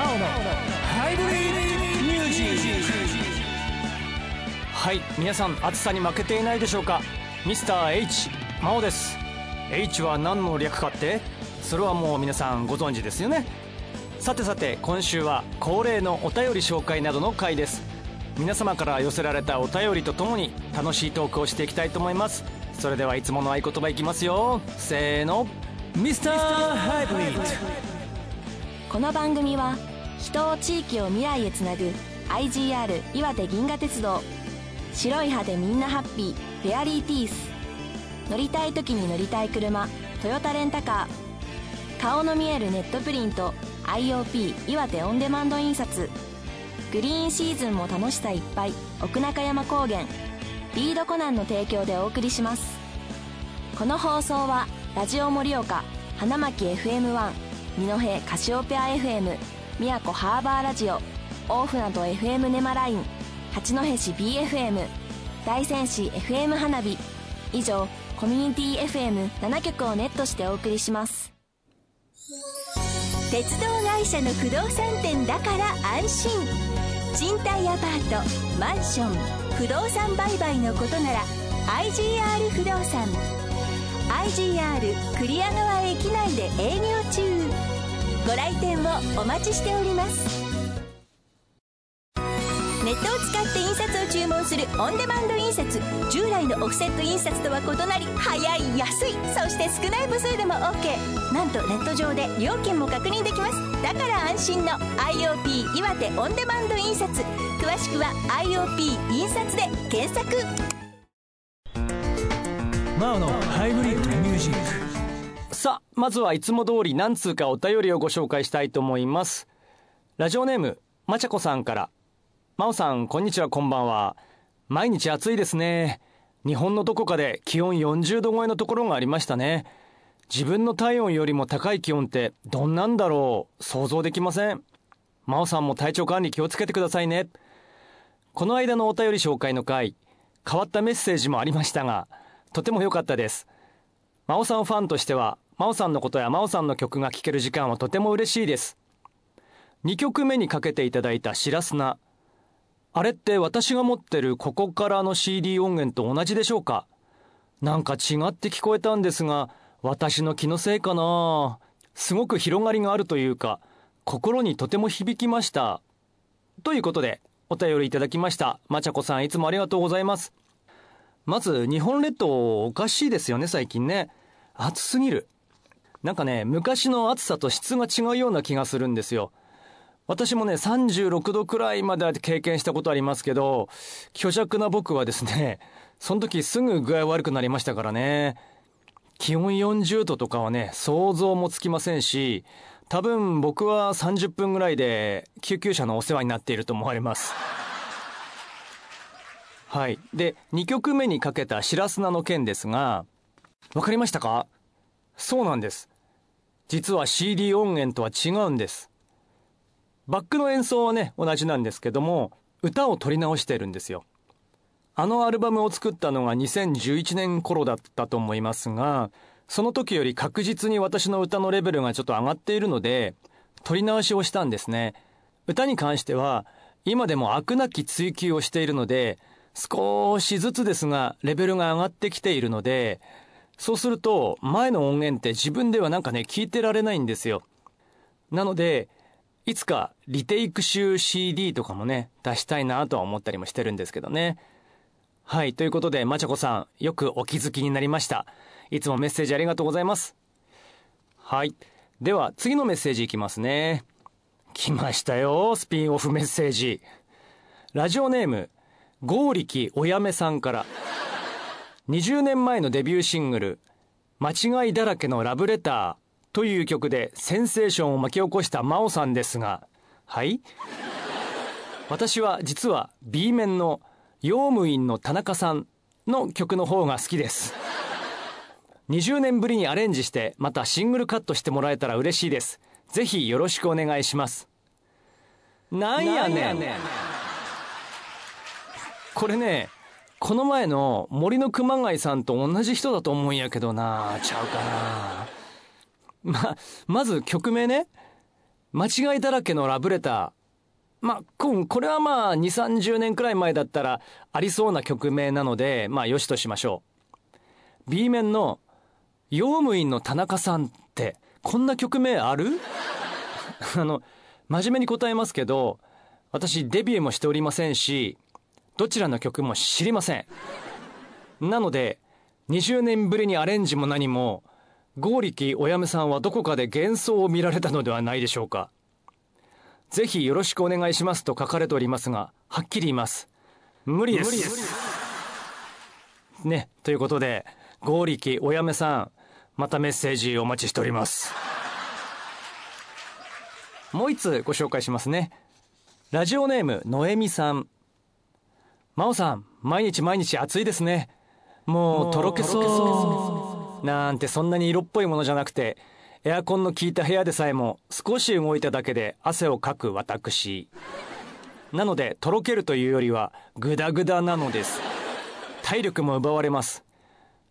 マオのハイブリッドミュージック。はい皆さん暑さに負けていないでしょうか。ミスター H マオです。H は何の略かってそれはもう皆さんご存知ですよね。さてさて今週は恒例のお便り紹介などの回です。皆様から寄せられたお便りとともに楽しいトークをしていきたいと思います。それではいつもの合言葉いきますよ。せーのミスターハイブリッド。この番組は人を地域を未来へつなぐ IGR 岩手銀河鉄道。白い歯でみんなハッピー。フェアリーティース。乗りたい時に乗りたい車。トヨタレンタカー。顔の見えるネットプリント。IOP 岩手オンデマンド印刷。グリーンシーズンも楽しさいっぱい。奥中山高原。リードコナンの提供でお送りします。この放送はラジオ盛岡花巻 FM1 二戸カシオペア FM 宮古ハーバーラジオ大船渡 FM ネマライン八戸市 BFM 大仙市 FM 花火以上コミュニティ FM7 局をネットしてお送りします。鉄道会社の不動産店だから安心。賃貸アパートマンション不動産売買のことなら IGR 不動産。IGR 栗屋川駅内で営業中。ご来店をお待ちしております。ネットを使って印刷を注文するオンデマンド印刷。従来のオフセット印刷とは異なり早い安い。そして少ない部数でも OK なんとネット上で料金も確認できます。だから安心の IOP 岩手オンデマンド印刷。詳しくは IOP 印刷で検索。マオのハイブリッドミュージック。さあまずはいつも通り何通かお便りをご紹介したいと思います。ラジオネームまちゃこさんから。真央さんこんにちはこんばんは。毎日暑いですね。日本のどこかで気温40度超えのところがありましたね。自分の体温よりも高い気温ってどんなんだろう？想像できません。真央さんも体調管理気をつけてくださいね。この間のお便り紹介の回変わったメッセージもありましたがとても良かったです。真央さんファンとしては真央さんのことや真央さんの曲が聴ける時間はとても嬉しいです2曲目にかけていただいた「白砂」あれって私が持ってるここからの CD 音源と同じでしょうか？なんか違って聞こえたんですが、私の気のせいかなすごく広がりがあるというか、心にとても響きました。ということで、お便りいただきました。まちゃこさんいつもありがとうございます。まず、日本列島おかしいですよね、最近ね。暑すぎる。なんかね、昔の暑さと質が違うような気がするんですよ。私もね、36度くらいまで経験したことありますけど、虚弱な僕はですね、その時すぐ具合悪くなりましたからね。気温40度とかはね、想像もつきませんし、多分僕は30分ぐらいで救急車のお世話になっていると思われます。はい。で、2曲目にかけた白砂の件ですが、わかりましたか？そうなんです。実は CD 音源とは違うんです。バックの演奏はね、同じなんですけども、歌を取り直してるんですよ。あのアルバムを作ったのが2011年頃だったと思いますが、その時より確実に私の歌のレベルがちょっと上がっているので、取り直しをしたんですね。歌に関しては、今でも飽くなき追求をしているので、少しずつですが、レベルが上がってきているので、そうすると、前の音源って自分ではなんかね、聞いてられないんですよ。なので、いつかリテイク集 CD とかもね、出したいなとは思ったりもしてるんですけどね。はい。ということで、まちゃこさん、よくお気づきになりました。いつもメッセージありがとうございます。はい。では、次のメッセージいきますね。来ましたよ、スピンオフメッセージ。ラジオネーム、ゴーリキおやめさんから。20年前のデビューシングル、間違いだらけのラブレター、という曲でセンセーションを巻き起こした真央さんですが、はい？私は実は B 面の用務員の田中さんの曲の方が好きです。20年ぶりにアレンジしてまたシングルカットしてもらえたら嬉しいです。ぜひよろしくお願いします。なんやねん。これね、この前の森の熊谷さんと同じ人だと思うんやけどな、ちゃうかな。ま、まず曲名ね。間違いだらけのラブレター。まあ、ここれはまあ、2、30年くらい前だったらありそうな曲名なので、まあ、よしとしましょう。B 面の、用務員の田中さんって、こんな曲名ある？あの、真面目に答えますけど、私デビューもしておりませんし、どちらの曲も知りません。なので、20年ぶりにアレンジも何も、剛力おやめさんはどこかで幻想を見られたのではないでしょうか。ぜひよろしくお願いしますと書かれておりますが、はっきり言います。無理です。ね、ということで、剛力おやめさん、またメッセージお待ちしております。もう一つご紹介しますね。ラジオネーム、のえみさん。まおさん、毎日毎日暑いですね。もうとろけそう。なんてそんなに色っぽいものじゃなくて、エアコンの効いた部屋でさえも少し動いただけで汗をかく私。なので、とろけるというよりは、グダグダなのです。体力も奪われます。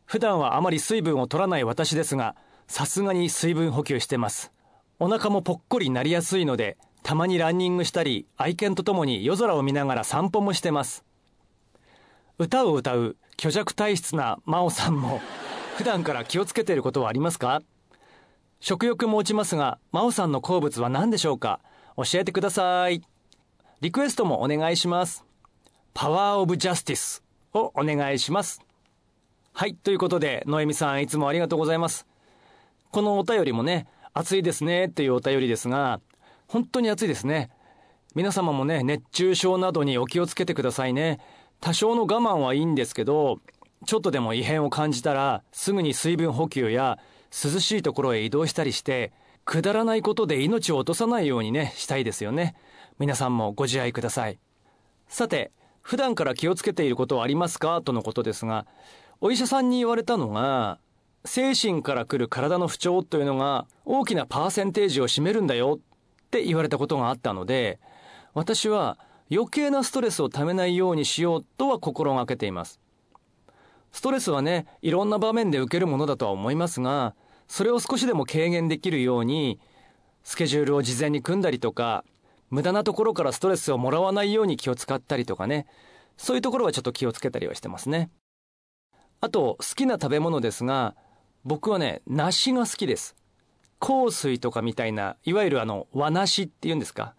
普段はあまり水分を取らない私ですが、さすがに水分補給してます。お腹もぽっこりなりやすいので、たまにランニングしたり、愛犬と共に夜空を見ながら散歩もしてます。歌を歌う虚弱体質な真央さんも、普段から気をつけていることはありますか？食欲も落ちますが、真央さんの好物は何でしょうか？教えてください。リクエストもお願いします。パワーオブジャスティスをお願いします。はい、ということで、ノエミさんいつもありがとうございます。このお便りもね、暑いですねっていうお便りですが、本当に暑いですね。皆様もね、熱中症などにお気をつけてくださいね。多少の我慢はいいんですけど、ちょっとでも異変を感じたら、すぐに水分補給や涼しいところへ移動したりして、くだらないことで命を落とさないようにね、したいですよね。皆さんもご自愛ください。さて、普段から気をつけていることはありますか？とのことですが、お医者さんに言われたのが、精神から来る体の不調というのが大きなパーセンテージを占めるんだよって言われたことがあったので、私は余計なストレスをためないようにしようとは心がけています。ストレスはね、いろんな場面で受けるものだとは思いますが、それを少しでも軽減できるように、スケジュールを事前に組んだりとか、無駄なところからストレスをもらわないように気を使ったりとかね、そういうところはちょっと気をつけたりはしてますね。あと、好きな食べ物ですが、僕はね、梨が好きです。香水とかみたいな、いわゆるあの、和梨っていうんですか？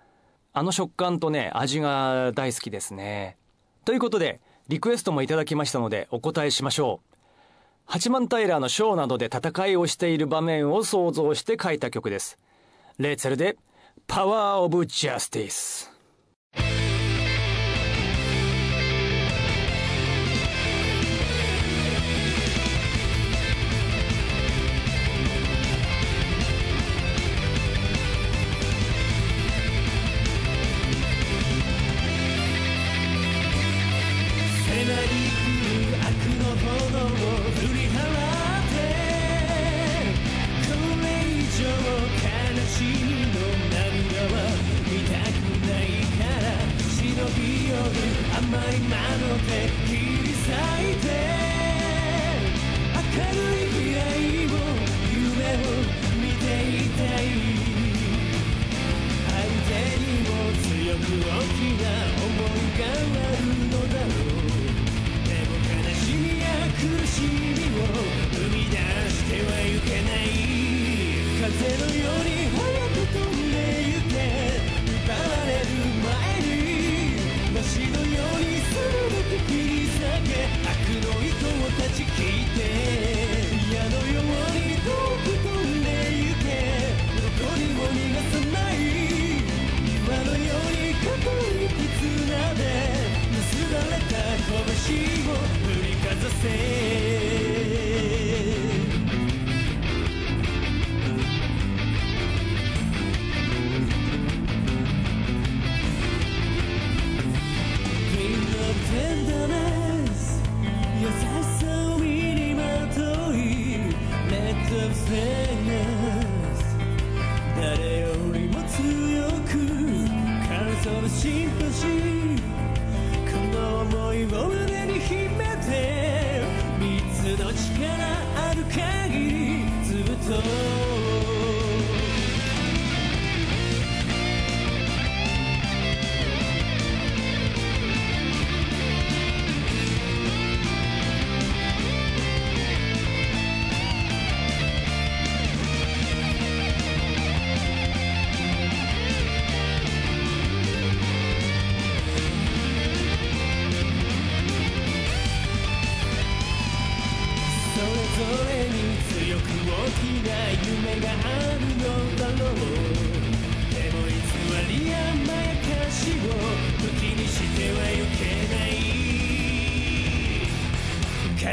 あの食感とね、味が大好きですね。ということで、リクエストもいただきましたのでお答えしましょう。八幡平のショーなどで戦いをしている場面を想像して書いた曲です。レーツェルで、パワーオブジャスティス。今の手切り裂いて明るい未来を夢を見ていたい相手にも強く大きな思いがあるのだろうでも悲しみや苦しみを生み出してはいけない風の say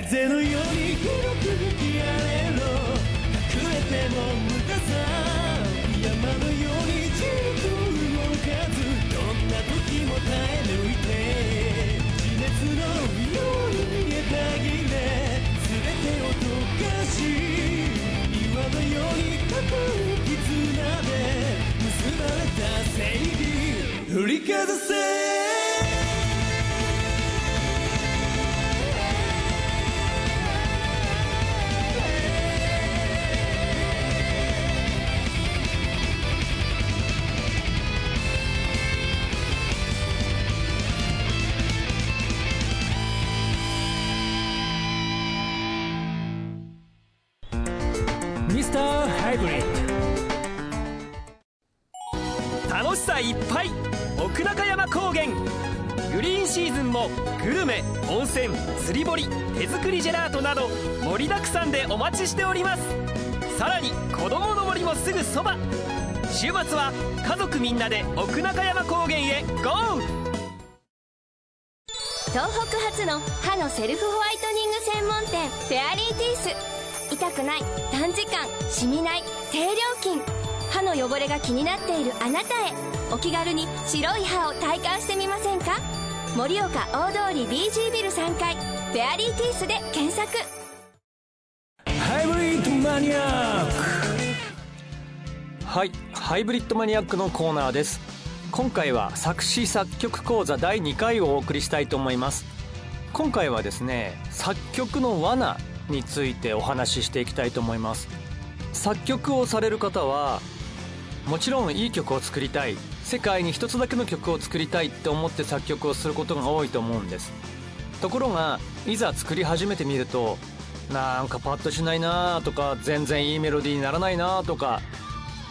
風のように広く吹き荒れろ。隠れても無駄さ山のようにじっと動かずどんな時も耐え抜いて地熱のように見えたぎれ全てを溶かし岩のように固い絆で結ばれた正義。振りかざせハイブリッ楽しさいっぱい奥中山高原グリーンシーズンもグルメ温泉釣り堀手作りジェラートなど盛りだくさんでお待ちしております。さらに子供の森もすぐそば。週末は家族みんなで奥中山高原へ GO! 東北初の歯のセルフホワイトニング専門店フェアリーティース。痛くない短時間染みない低料金。歯の汚れが気になっているあなたへ。お気軽に白い歯を体感してみませんか？盛岡大通り BG ビル3階。フェアリーティースで検索。ハイブリッドマニアック。はいハイブリッドマニアックのコーナーです。今回は作詞作曲講座第2回をお送りしたいと思います。今回はですね作曲の罠についてお話ししていきたいと思います。作曲をされる方はもちろんいい曲を作りたい。世界に一つだけの曲を作りたいって思って作曲をすることが多いと思うんです。ところがいざ作り始めてみるとなんかパッとしないなとか全然いいメロディーにならないなとか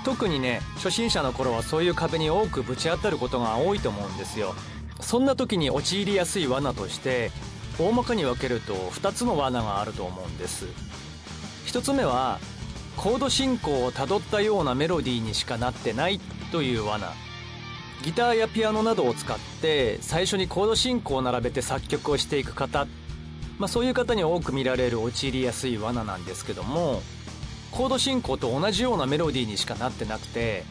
特にね初心者の頃はそういう壁に多くぶち当たることが多いと思うんですよ。そんな時に陥りやすい罠として大まかに分けると2つの罠があると思うんです。1つ目はコード進行をたどったようなメロディーにしかなってないという罠。ギターやピアノなどを使って最初にコード進行を並べて作曲をしていく方、まあ、そういう方に多く見られる陥りやすい罠なんですけどもコード進行と同じようなメロディーにしかなってなくて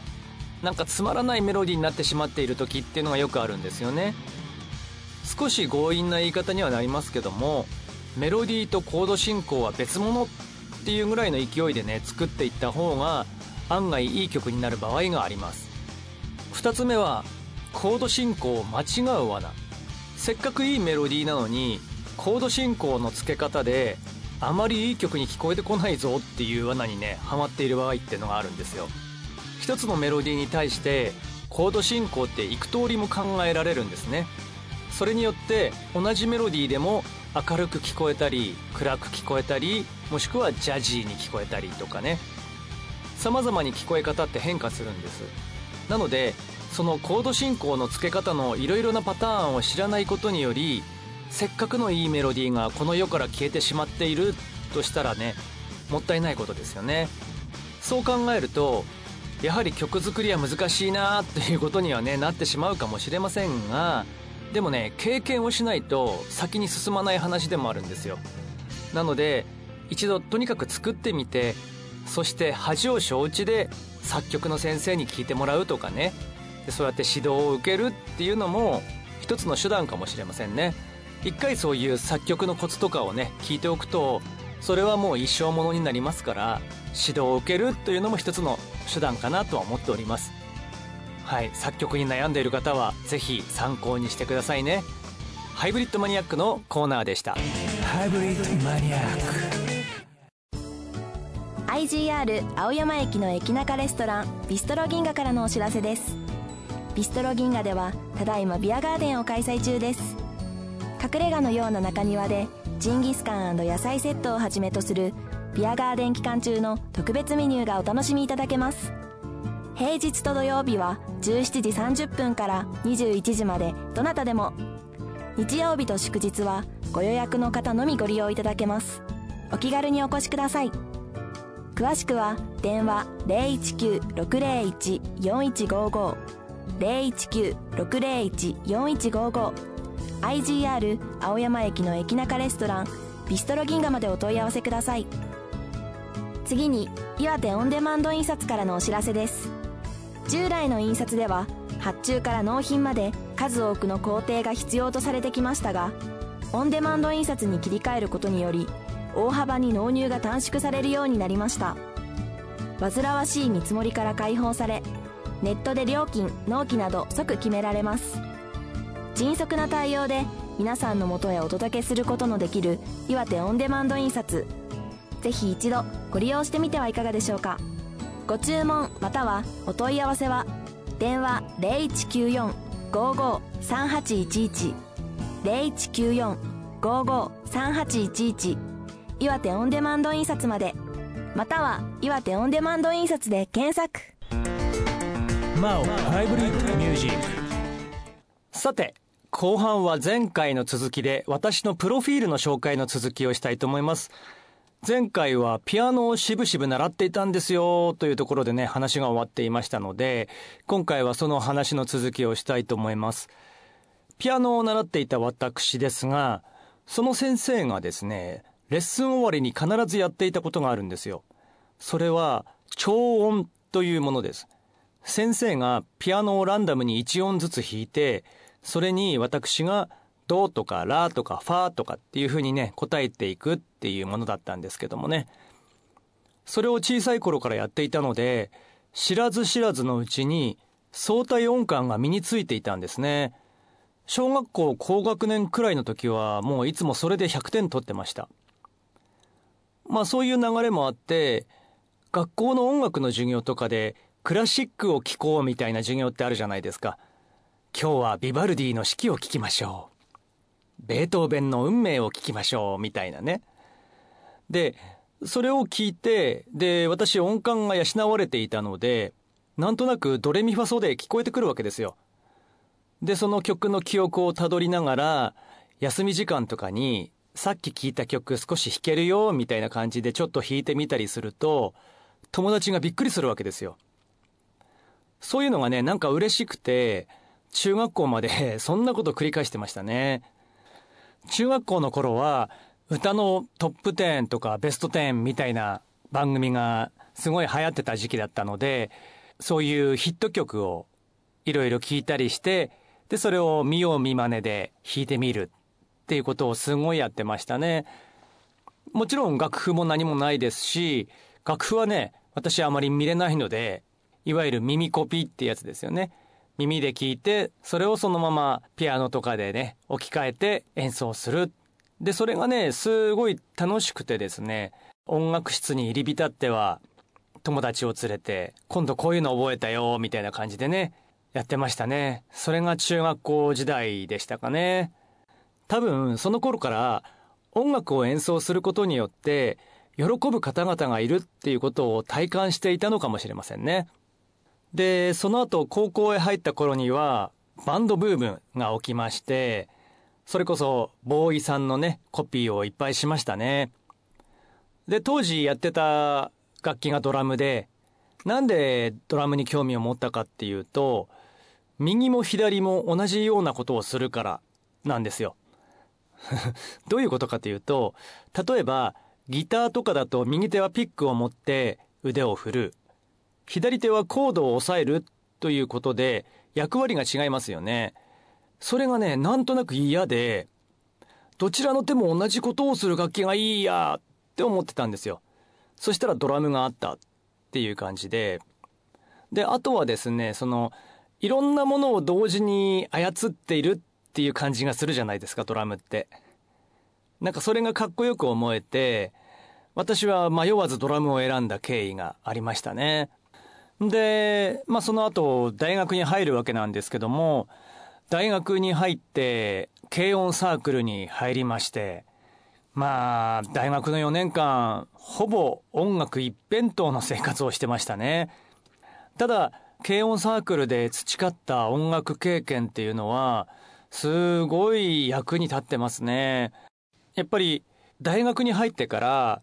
なんかつまらないメロディーになってしまっている時っていうのがよくあるんですよね。少し強引な言い方にはなりますけどもメロディーとコード進行は別物っていうぐらいの勢いでね作っていった方が案外いい曲になる場合があります。2つ目はコード進行を間違う罠。せっかくいいメロディーなのにコード進行の付け方であまりいい曲に聞こえてこないぞっていう罠にねハマっている場合っていうのがあるんですよ。一つのメロディーに対してコード進行って幾通りも考えられるんですね。それによって同じメロディーでも明るく聞こえたり暗く聞こえたりもしくはジャジーに聞こえたりとかね。様々に聞こえ方って変化するんです。なのでそのコード進行の付け方のいろいろなパターンを知らないことによりせっかくのいいメロディーがこの世から消えてしまっているとしたらねもったいないことですよね。そう考えるとやはり曲作りは難しいなということにはねなってしまうかもしれませんがでもね経験をしないと先に進まない話でもあるんですよ。なので一度とにかく作ってみてそして恥を承知で作曲の先生に聞いてもらうとかね。そうやって指導を受けるっていうのも一つの手段かもしれませんね。一回そういう作曲のコツとかをね聞いておくとそれはもう一生ものになりますから指導を受けるというのも一つの手段かなとは思っております。はい作曲に悩んでいる方はぜひ参考にしてくださいね。ハイブリッドマニアックのコーナーでした。ハイブリッドマニアック。IGR 青山駅の駅中レストランビストロ銀河からのお知らせです。ビストロ銀河ではただいまビアガーデンを開催中です。隠れ家のような中庭でジンギスカン野菜セットをはじめとするビアガーデン期間中の特別メニューがお楽しみいただけます。平日と土曜日は17時30分から21時までどなたでも。日曜日と祝日はご予約の方のみご利用いただけます。お気軽にお越しください。詳しくは電話019-601-4155 019-601-4155 IGR 青山駅の駅中レストランビストロ銀河までお問い合わせください。次に岩手オンデマンド印刷からのお知らせです。従来の印刷では発注から納品まで数多くの工程が必要とされてきましたがオンデマンド印刷に切り替えることにより大幅に納入が短縮されるようになりました。煩わしい見積もりから解放されネットで料金納期など即決められます。迅速な対応で皆さんのもとへお届けすることのできる岩手オンデマンド印刷。ぜひ一度ご利用してみてはいかがでしょうか。ご注文またはお問い合わせは電話0194-55-3811 0194-55-3811岩手オンデマンド印刷までまたは岩手オンデマンド印刷で検索。さて後半は前回の続きで私のプロフィールの紹介の続きをしたいと思います。前回はピアノをしぶしぶ習っていたんですよというところでね話が終わっていましたので今回はその話の続きをしたいと思います。ピアノを習っていた私ですがその先生がですねレッスン終わりに必ずやっていたことがあるんですよ。それは超音というものです。先生がピアノをランダムに1音ずつ弾いてそれに私がドとかラとかファとかっていうふうにね答えていくっていうものだったんですけどもね。それを小さい頃からやっていたので知らず知らずのうちに相対音感が身についていたんですね。小学校高学年くらいの時はもういつもそれで100点取ってました。まあそういう流れもあって学校の音楽の授業とかでクラシックを聴こうみたいな授業ってあるじゃないですか。今日はビバルディの四季を聴きましょう。ベートーベンの運命を聞きましょうみたいなね。でそれを聞いてで私音感が養われていたのでなんとなくドレミファソで聞こえてくるわけですよ。でその曲の記憶をたどりながら休み時間とかにさっき聴いた曲少し弾けるよみたいな感じでちょっと弾いてみたりすると友達がびっくりするわけですよ。そういうのがねなんか嬉しくて中学校まで そんなこと繰り返してましたね。中学校の頃は歌のトップ10とかベスト10みたいな番組がすごい流行ってた時期だったのでそういうヒット曲をいろいろ聞いたりしてでそれを見よう見まねで弾いてみるっていうことをすごいやってましたね。もちろん楽譜も何もないですし楽譜はね私あまり見れないのでいわゆる耳コピーってやつですよね。耳で聞いてそれをそのままピアノとかでね置き換えて演奏する。でそれがねすごい楽しくてですね音楽室に入り浸っては友達を連れて今度こういうの覚えたよみたいな感じでねやってましたね。それが中学校時代でしたかね。多分その頃から音楽を演奏することによって喜ぶ方々がいるっていうことを体感していたのかもしれませんね。でその後高校へ入った頃にはバンドブームが起きましてそれこそボーイさんのねコピーをいっぱいしましたね。で当時やってた楽器がドラムでなんでドラムに興味を持ったかっていうと右も左も同じようなことをするからなんですよ。どういうことかというと例えばギターとかだと右手はピックを持って腕を振る。左手はコードを押さえるということで役割が違いますよね。それがね、なんとなく嫌で、どちらの手も同じことをする楽器がいいやって思ってたんですよ。そしたらドラムがあったっていう感じで。で、あとはですね、その、いろんなものを同時に操っているっていう感じがするじゃないですか、ドラムって。なんかそれがかっこよく思えて、私は迷わずドラムを選んだ経緯がありましたね。で、まあ、その後大学に入るわけなんですけども大学に入って軽音サークルに入りましてまあ大学の4年間ほぼ音楽一辺倒の生活をしてましたね。ただ軽音サークルで培った音楽経験っていうのはすごい役に立ってますね。やっぱり大学に入ってから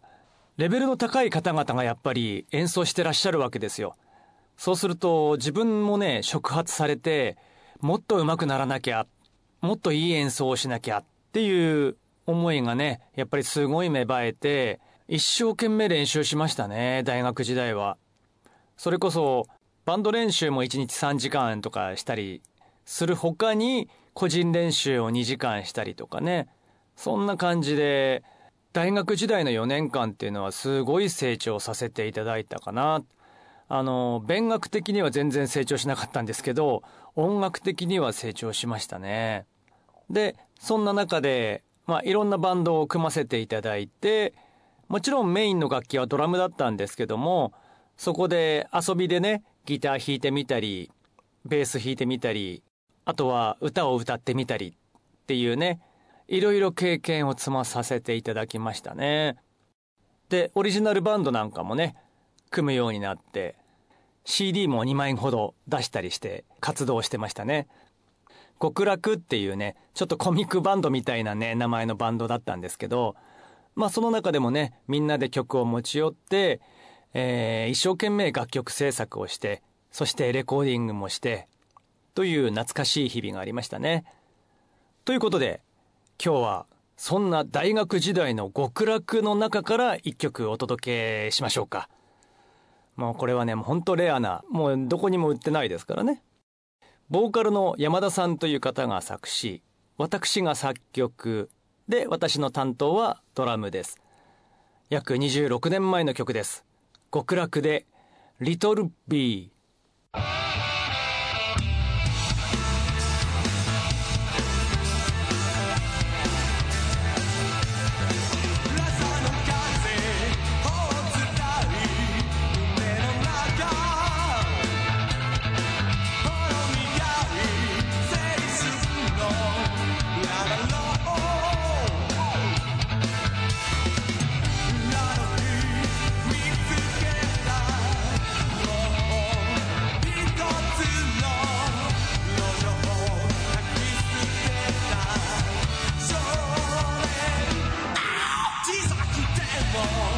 レベルの高い方々がやっぱり演奏してらっしゃるわけですよ。そうすると自分もね触発されてもっと上手くならなきゃもっといい演奏をしなきゃっていう思いがねやっぱりすごい芽生えて一生懸命練習しましたね大学時代は。それこそバンド練習も1日3時間とかしたりする他に個人練習を2時間したりとかねそんな感じで大学時代の4年間っていうのはすごい成長させていただいたかな。あの勉学的には全然成長しなかったんですけど音楽的には成長しましたね。でそんな中で、まあ、いろんなバンドを組ませていただいてもちろんメインの楽器はドラムだったんですけどもそこで遊びでねギター弾いてみたりベース弾いてみたりあとは歌を歌ってみたりっていうねいろいろ経験を積まさせていただきましたね。でオリジナルバンドなんかもね組むようになって CD も2万円ほど出したりして活動してましたね。極楽っていうねちょっとコミックバンドみたいなね名前のバンドだったんですけどまあその中でもねみんなで曲を持ち寄って、えー、一生懸命楽曲制作をしてそしてレコーディングもしてという懐かしい日々がありましたね。ということで今日はそんな大学時代の極楽の中から一曲お届けしましょうか。もうこれはね、もう本当レアな、もうどこにも売ってないですからね。ボーカルの山田さんという方が作詞、私が作曲、で、私の担当はドラムです。約26年前の曲です。極楽で、リトルビー。fall.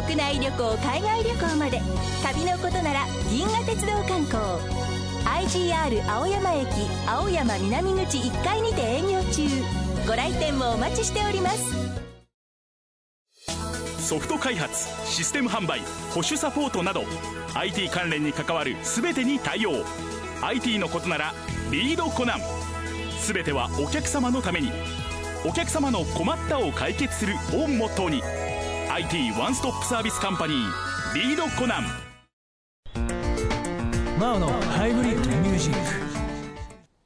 国内旅行海外旅行まで旅のことなら銀河鉄道観光。IGR 青山駅青山南口1階にて営業中。ご来店もお待ちしております。ソフト開発システム販売保守サポートなど IT 関連に関わる全てに対応。IT のことならリードコナン。全てはお客様のために。お客様の困ったを解決するをモットーに。IT ワンストップサービスカンパニーリードコナン。マオのハイブリッドミュージック。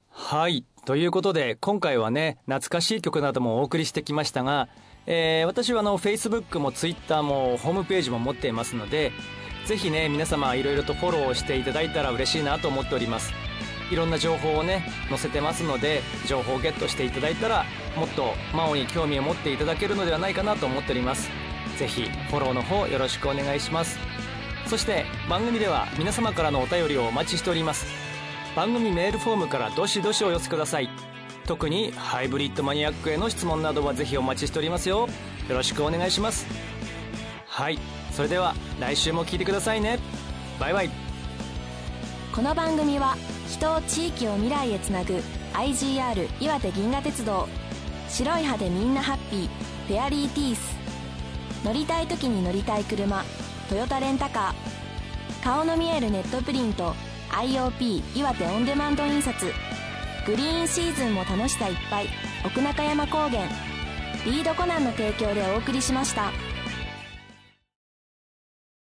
はい。ということで今回はね懐かしい曲などもお送りしてきましたが、えー私はあの Facebook も Twitter もホームページも持っていますのでぜひね皆様いろいろとフォローしていただいたら嬉しいなと思っております。いろんな情報をね載せてますので情報をゲットしていただいたらもっと真央に興味を持っていただけるのではないかなと思っておりますぜひフォローの方よろしくお願いします。そして番組では皆様からのお便りをお待ちしております。番組メールフォームからどしどしお寄せください。特にハイブリッドマニアックへの質問などはぜひお待ちしておりますよ。よろしくお願いします。はい。それでは来週も聞いてくださいね。バイバイ。この番組は人を地域を未来へつなぐ IGR 岩手銀河鉄道。白い歯でみんなハッピー。フェアリーティース。乗りたい時に乗りたい車。トヨタレンタカー。顔の見えるネットプリント。IOP 岩手オンデマンド印刷。グリーンシーズンも楽しさいっぱい奥中山高原リードコナンの提供でお送りしました。